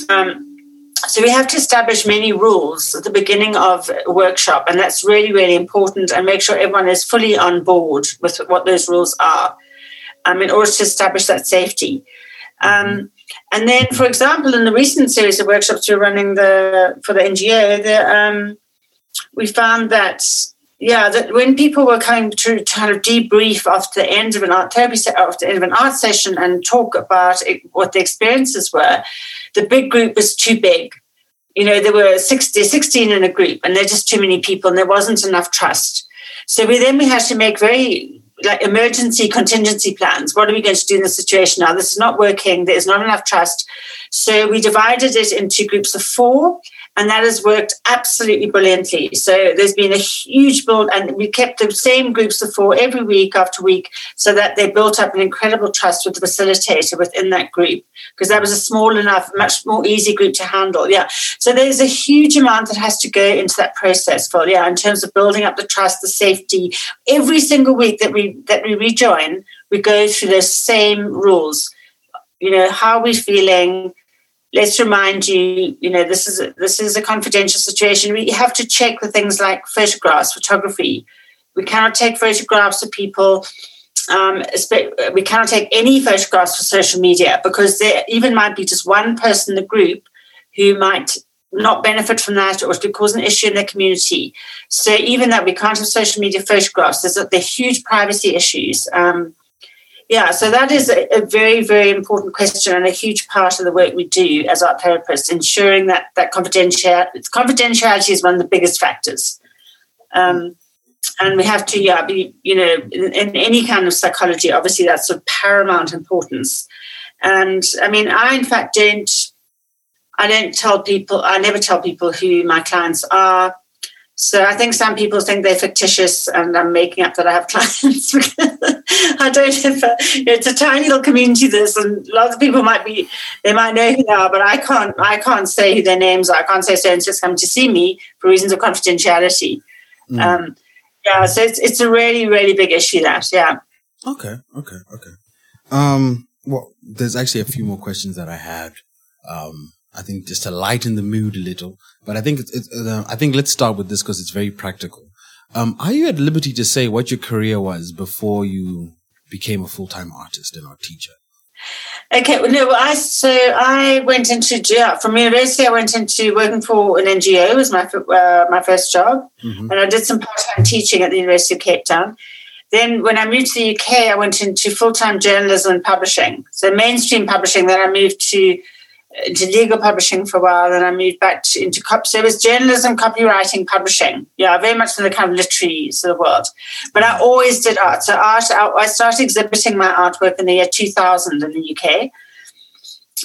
Um, so we have to establish many rules at the beginning of a workshop, and that's really, really important. And make sure everyone is fully on board with what those rules are, um, in order to establish that safety. Um, and then, for example, in the recent series of workshops we're running the for the NGO, the, um, we found that yeah, that when people were coming to kind of debrief after the end of an art therapy after the end of an art session and talk about it, what the experiences were, the big group was too big. You know, there were 60, 16 in a group, and there just too many people, and there wasn't enough trust. So we then we had to make very like emergency contingency plans. What are we going to do in this situation now? This is not working. There's not enough trust. So we divided it into groups of four and that has worked absolutely brilliantly. So there's been a huge build, and we kept the same groups of four every week after week, so that they built up an incredible trust with the facilitator within that group because that was a small enough, much more easy group to handle. Yeah, so there's a huge amount that has to go into that process for yeah, in terms of building up the trust, the safety. Every single week that we that we rejoin, we go through those same rules. You know, how are we feeling? Let's remind you, you know, this is a, this is a confidential situation. We have to check with things like photographs, photography. We cannot take photographs of people. Um, we cannot take any photographs for social media because there even might be just one person in the group who might not benefit from that or to cause an issue in their community. So even that we can't have social media photographs, there's, there's huge privacy issues. Um, yeah, so that is a, a, very, very important question and a huge part of the work we do as art therapists, ensuring that that confidentiality, confidentiality is one of the biggest factors. Um, and we have to, yeah, be, you know, in, in, any kind of psychology, obviously that's of paramount importance. And I mean, I in fact don't, I don't tell people, I never tell people who my clients are. So I think some people think they're fictitious, and I'm making up that I have clients. I don't have. A, it's a tiny little community. This, and lots of people might be. They might know who they are, but I can't. I can't say who their names are. I can't say so and just come to see me for reasons of confidentiality. Mm. Um, yeah, so it's it's a really really big issue. That yeah. Okay. Okay. Okay. Um. Well, there's actually a few more questions that I had. Um I think just to lighten the mood a little. But I think it's, it's uh, I think let's start with this because it's very practical. Um, are you at liberty to say what your career was before you became a full time artist and art teacher? Okay, well, no, I so I went into yeah, from university. I went into working for an NGO was my uh, my first job, mm-hmm. and I did some part time teaching at the University of Cape Town. Then, when I moved to the UK, I went into full time journalism and publishing, so mainstream publishing. Then I moved to into legal publishing for a while, then I moved back to, into cop. So it was journalism, copywriting, publishing. Yeah, very much in the kind of literary sort of world. But I always did art. So art, I started exhibiting my artwork in the year 2000 in the UK.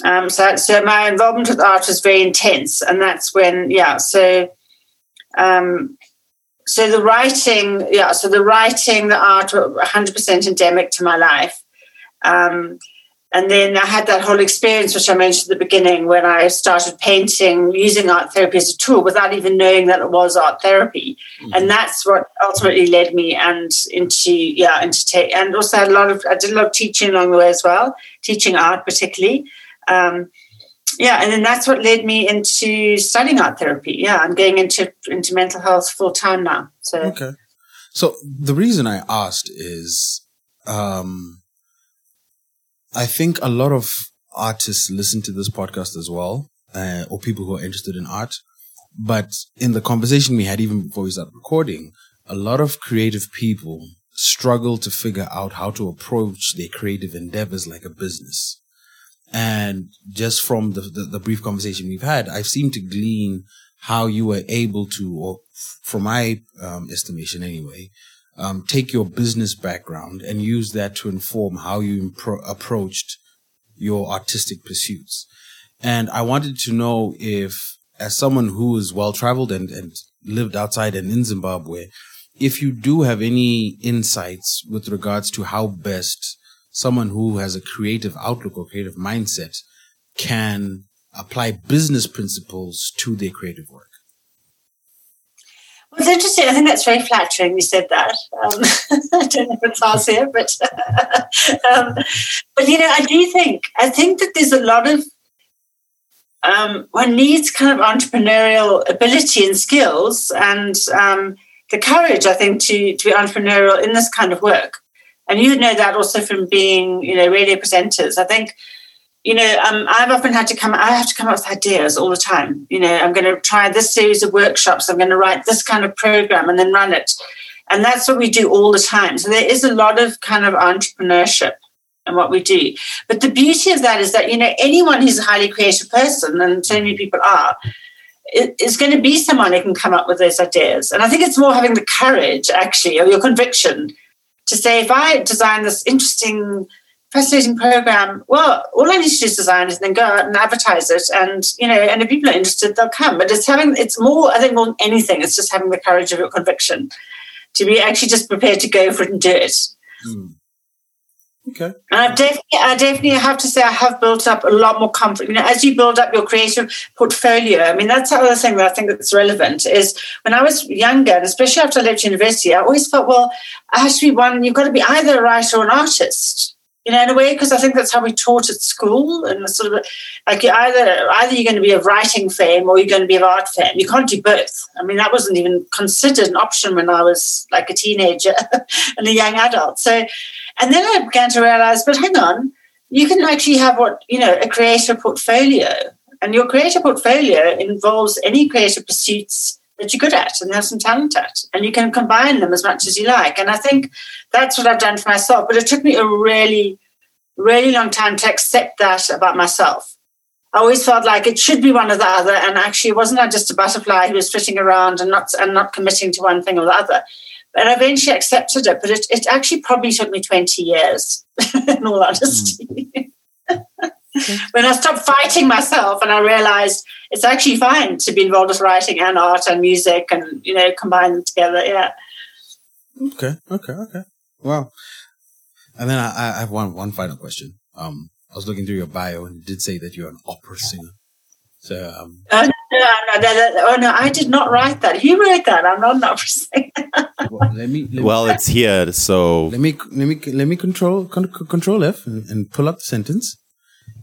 Um, so, so my involvement with art was very intense, and that's when, yeah. So, um, so the writing, yeah. So the writing, the art, were 100% endemic to my life. Um, and then I had that whole experience, which I mentioned at the beginning, when I started painting using art therapy as a tool without even knowing that it was art therapy. Mm-hmm. And that's what ultimately led me and into, yeah, into take, and also had a lot of, I did a lot of teaching along the way as well, teaching art particularly. Um, yeah, and then that's what led me into studying art therapy. Yeah, I'm going into into mental health full time now. So okay. So the reason I asked is, um, I think a lot of artists listen to this podcast as well, uh, or people who are interested in art. But in the conversation we had even before we started recording, a lot of creative people struggle to figure out how to approach their creative endeavors like a business. And just from the, the, the brief conversation we've had, I've seemed to glean how you were able to, or from my um, estimation anyway, um, take your business background and use that to inform how you impro- approached your artistic pursuits. And I wanted to know if, as someone who is well traveled and, and lived outside and in Zimbabwe, if you do have any insights with regards to how best someone who has a creative outlook or creative mindset can apply business principles to their creative work. It's interesting. I think that's very flattering. You said that. Um, I don't know if it's ours here, but um, but you know, I do think I think that there's a lot of um, one needs kind of entrepreneurial ability and skills and um, the courage, I think, to to be entrepreneurial in this kind of work. And you know that also from being, you know, radio presenters. I think you know, um, I've often had to come, I have to come up with ideas all the time. You know, I'm going to try this series of workshops, I'm going to write this kind of program and then run it. And that's what we do all the time. So there is a lot of kind of entrepreneurship in what we do. But the beauty of that is that, you know, anyone who's a highly creative person, and so many people are, is going to be someone who can come up with those ideas. And I think it's more having the courage, actually, or your conviction to say, if I design this interesting fascinating program. Well, all I need to do is design it and then go out and advertise it. And, you know, and if people are interested, they'll come. But it's having, it's more, I think, more than anything, it's just having the courage of your conviction to be actually just prepared to go for it and do it. Mm. Okay. And I definitely, I definitely have to say, I have built up a lot more comfort. You know, as you build up your creative portfolio, I mean, that's the other thing that I think that's relevant is when I was younger, and especially after I left university, I always felt, well, I have to be one, you've got to be either a writer or an artist you know, in a way, because I think that's how we taught at school, and sort of like either either you're going to be of writing fame or you're going to be of art fame. You can't do both. I mean, that wasn't even considered an option when I was like a teenager and a young adult. So, and then I began to realize, but hang on, you can actually have what you know a creative portfolio, and your creative portfolio involves any creative pursuits that you're good at and have some talent at. And you can combine them as much as you like. And I think that's what I've done for myself. But it took me a really, really long time to accept that about myself. I always felt like it should be one or the other. And actually, wasn't I just a butterfly who was flitting around and not and not committing to one thing or the other? And I eventually accepted it, but it, it actually probably took me 20 years, in all honesty. Mm. when I stopped fighting myself and I realized it's actually fine to be involved with writing and art and music and, you know, combine them together. Yeah. Okay. Okay. Okay. Wow. And then I, I have one, one final question. Um, I was looking through your bio and it did say that you're an opera singer. So, um, uh, no, no, no, no, oh no, I did not write that. You wrote that. I'm not an opera singer. well, let me, let well, me, it's here, so let me let me let me control control F and, and pull up the sentence.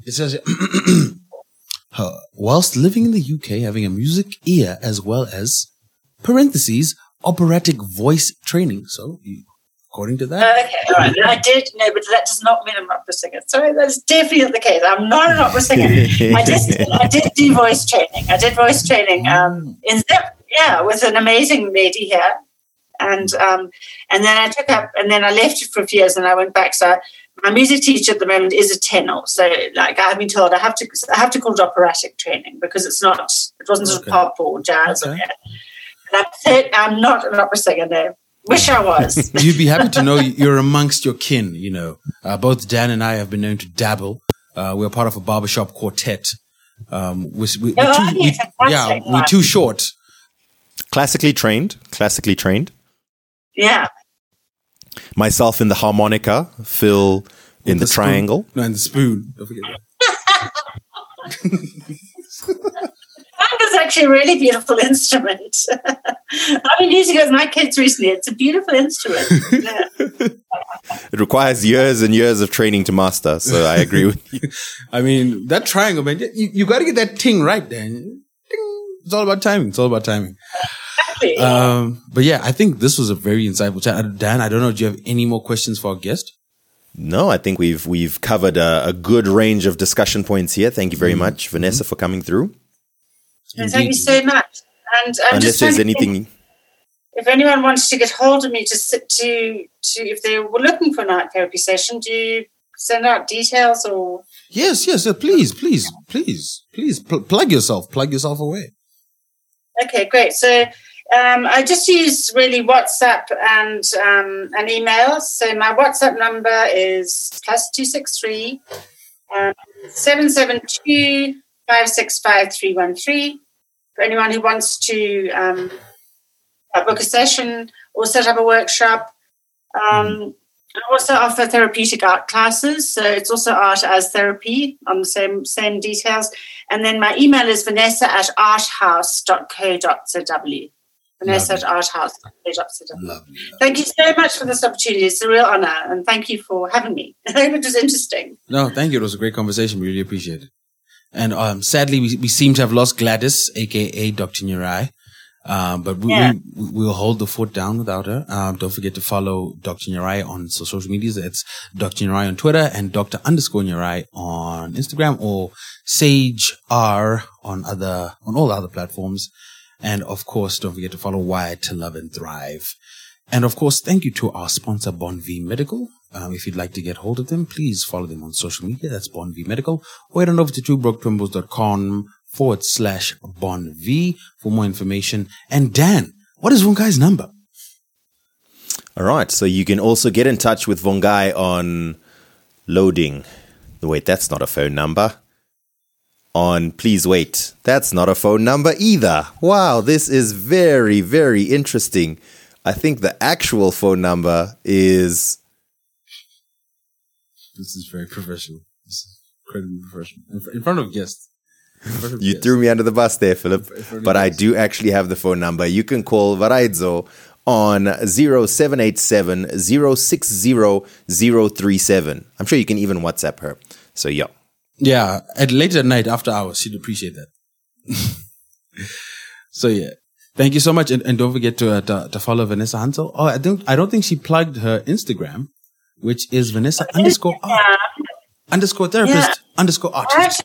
It says, whilst living in the UK, having a music ear as well as parentheses operatic voice training. So, according to that, okay, all right. I did know, but that does not mean I'm an opera singer. Sorry, that is definitely not the case. I'm not an opera singer. I just I did do voice training. I did voice training um, in yeah with an amazing lady here and um, and then I took up and then I left it for a few years and I went back. So my music teacher at the moment is a tenor. So like I've been told I have to I have to call it operatic training because it's not it wasn't sort of pop or jazz okay. or yeah. I'm, I'm not an opera singer no. Wish I was. You'd be happy to know you're amongst your kin. You know, uh, both Dan and I have been known to dabble. Uh, we're part of a barbershop quartet. Um, we, we, oh, too, we, yeah, we're too short. Classically trained. Classically trained. Yeah. Myself in the harmonica, Phil in the, the triangle. No, in the spoon. Don't forget that. that. is actually a really beautiful instrument. I've been using it with my kids recently. It's a beautiful instrument. Yeah. it requires years and years of training to master. So I agree with you. I mean, that triangle, man, you, you got to get that ting right, Dan. It's all about timing. It's all about timing. Exactly. Um, but yeah, I think this was a very insightful chat. Dan, I don't know. Do you have any more questions for our guest? No, I think we've we've covered a, a good range of discussion points here. Thank you very mm-hmm. much, Vanessa, for coming through. thank you so much. And I'm unless there's anything, if anyone wants to get hold of me to sit to to if they were looking for an art therapy session, do you send out details or? Yes, yes, please, please, please, please pl- plug yourself, plug yourself away. Okay, great. So um, I just use really WhatsApp and um, an email. So my WhatsApp number is plus two six three um, seven seven two five six five three one three. For anyone who wants to um, book a session or set up a workshop. Um, I also offer therapeutic art classes, so it's also art as therapy on the same same details. And then my email is vanessa at arthouse.co.zw. Vanessa Lovely. at arthouse.co.zw. Thank you so much for this opportunity. It's a real honor, and thank you for having me. It was interesting. No, thank you. It was a great conversation. We really appreciate it. And um, sadly, we, we seem to have lost Gladys, aka Dr. Nyarai. Um, but we, yeah. we, will hold the fort down without her. Um, don't forget to follow Dr. Nyarai on social medias. It's Dr. Nyarai on Twitter and Dr. underscore Nyarai on Instagram or Sage R on other, on all other platforms. And of course, don't forget to follow Wired to Love and Thrive. And of course, thank you to our sponsor, V Medical. Um, if you'd like to get hold of them, please follow them on social media. That's V Medical. Or head on over to twobroketwimbos.com forward slash Bon V for more information. And Dan, what is Vongai's number? All right. So you can also get in touch with Vongai on loading. Wait, that's not a phone number. On please wait, that's not a phone number either. Wow, this is very, very interesting. I think the actual phone number is. This is very professional. This is incredibly professional. In front of guests. You threw me under the bus there, Philip. But I do actually have the phone number. You can call Varaizo on 0787 060 037. I'm sure you can even WhatsApp her. So, yeah. Yeah. At late at night after hours, she'd appreciate that. so, yeah. Thank you so much. And, and don't forget to, uh, to, to, follow Vanessa Hansel. Oh, I don't, I don't think she plugged her Instagram, which is Vanessa underscore art, underscore therapist yeah. underscore artist.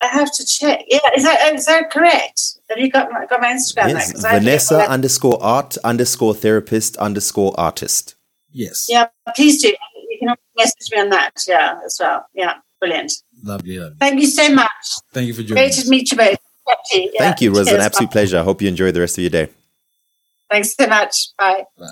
I have to check. Yeah, is that is that correct? Have you got my, got my Instagram? Yes, Vanessa underscore art underscore therapist underscore artist. Yes. Yeah, please do. You can message me on that. Yeah, as well. Yeah, brilliant. Lovely, lovely. Thank you so much. Thank you for joining. Great to meet you both. Yeah, Thank you. It was an absolute pleasure. I hope you enjoy the rest of your day. Thanks so much. Bye. Bye.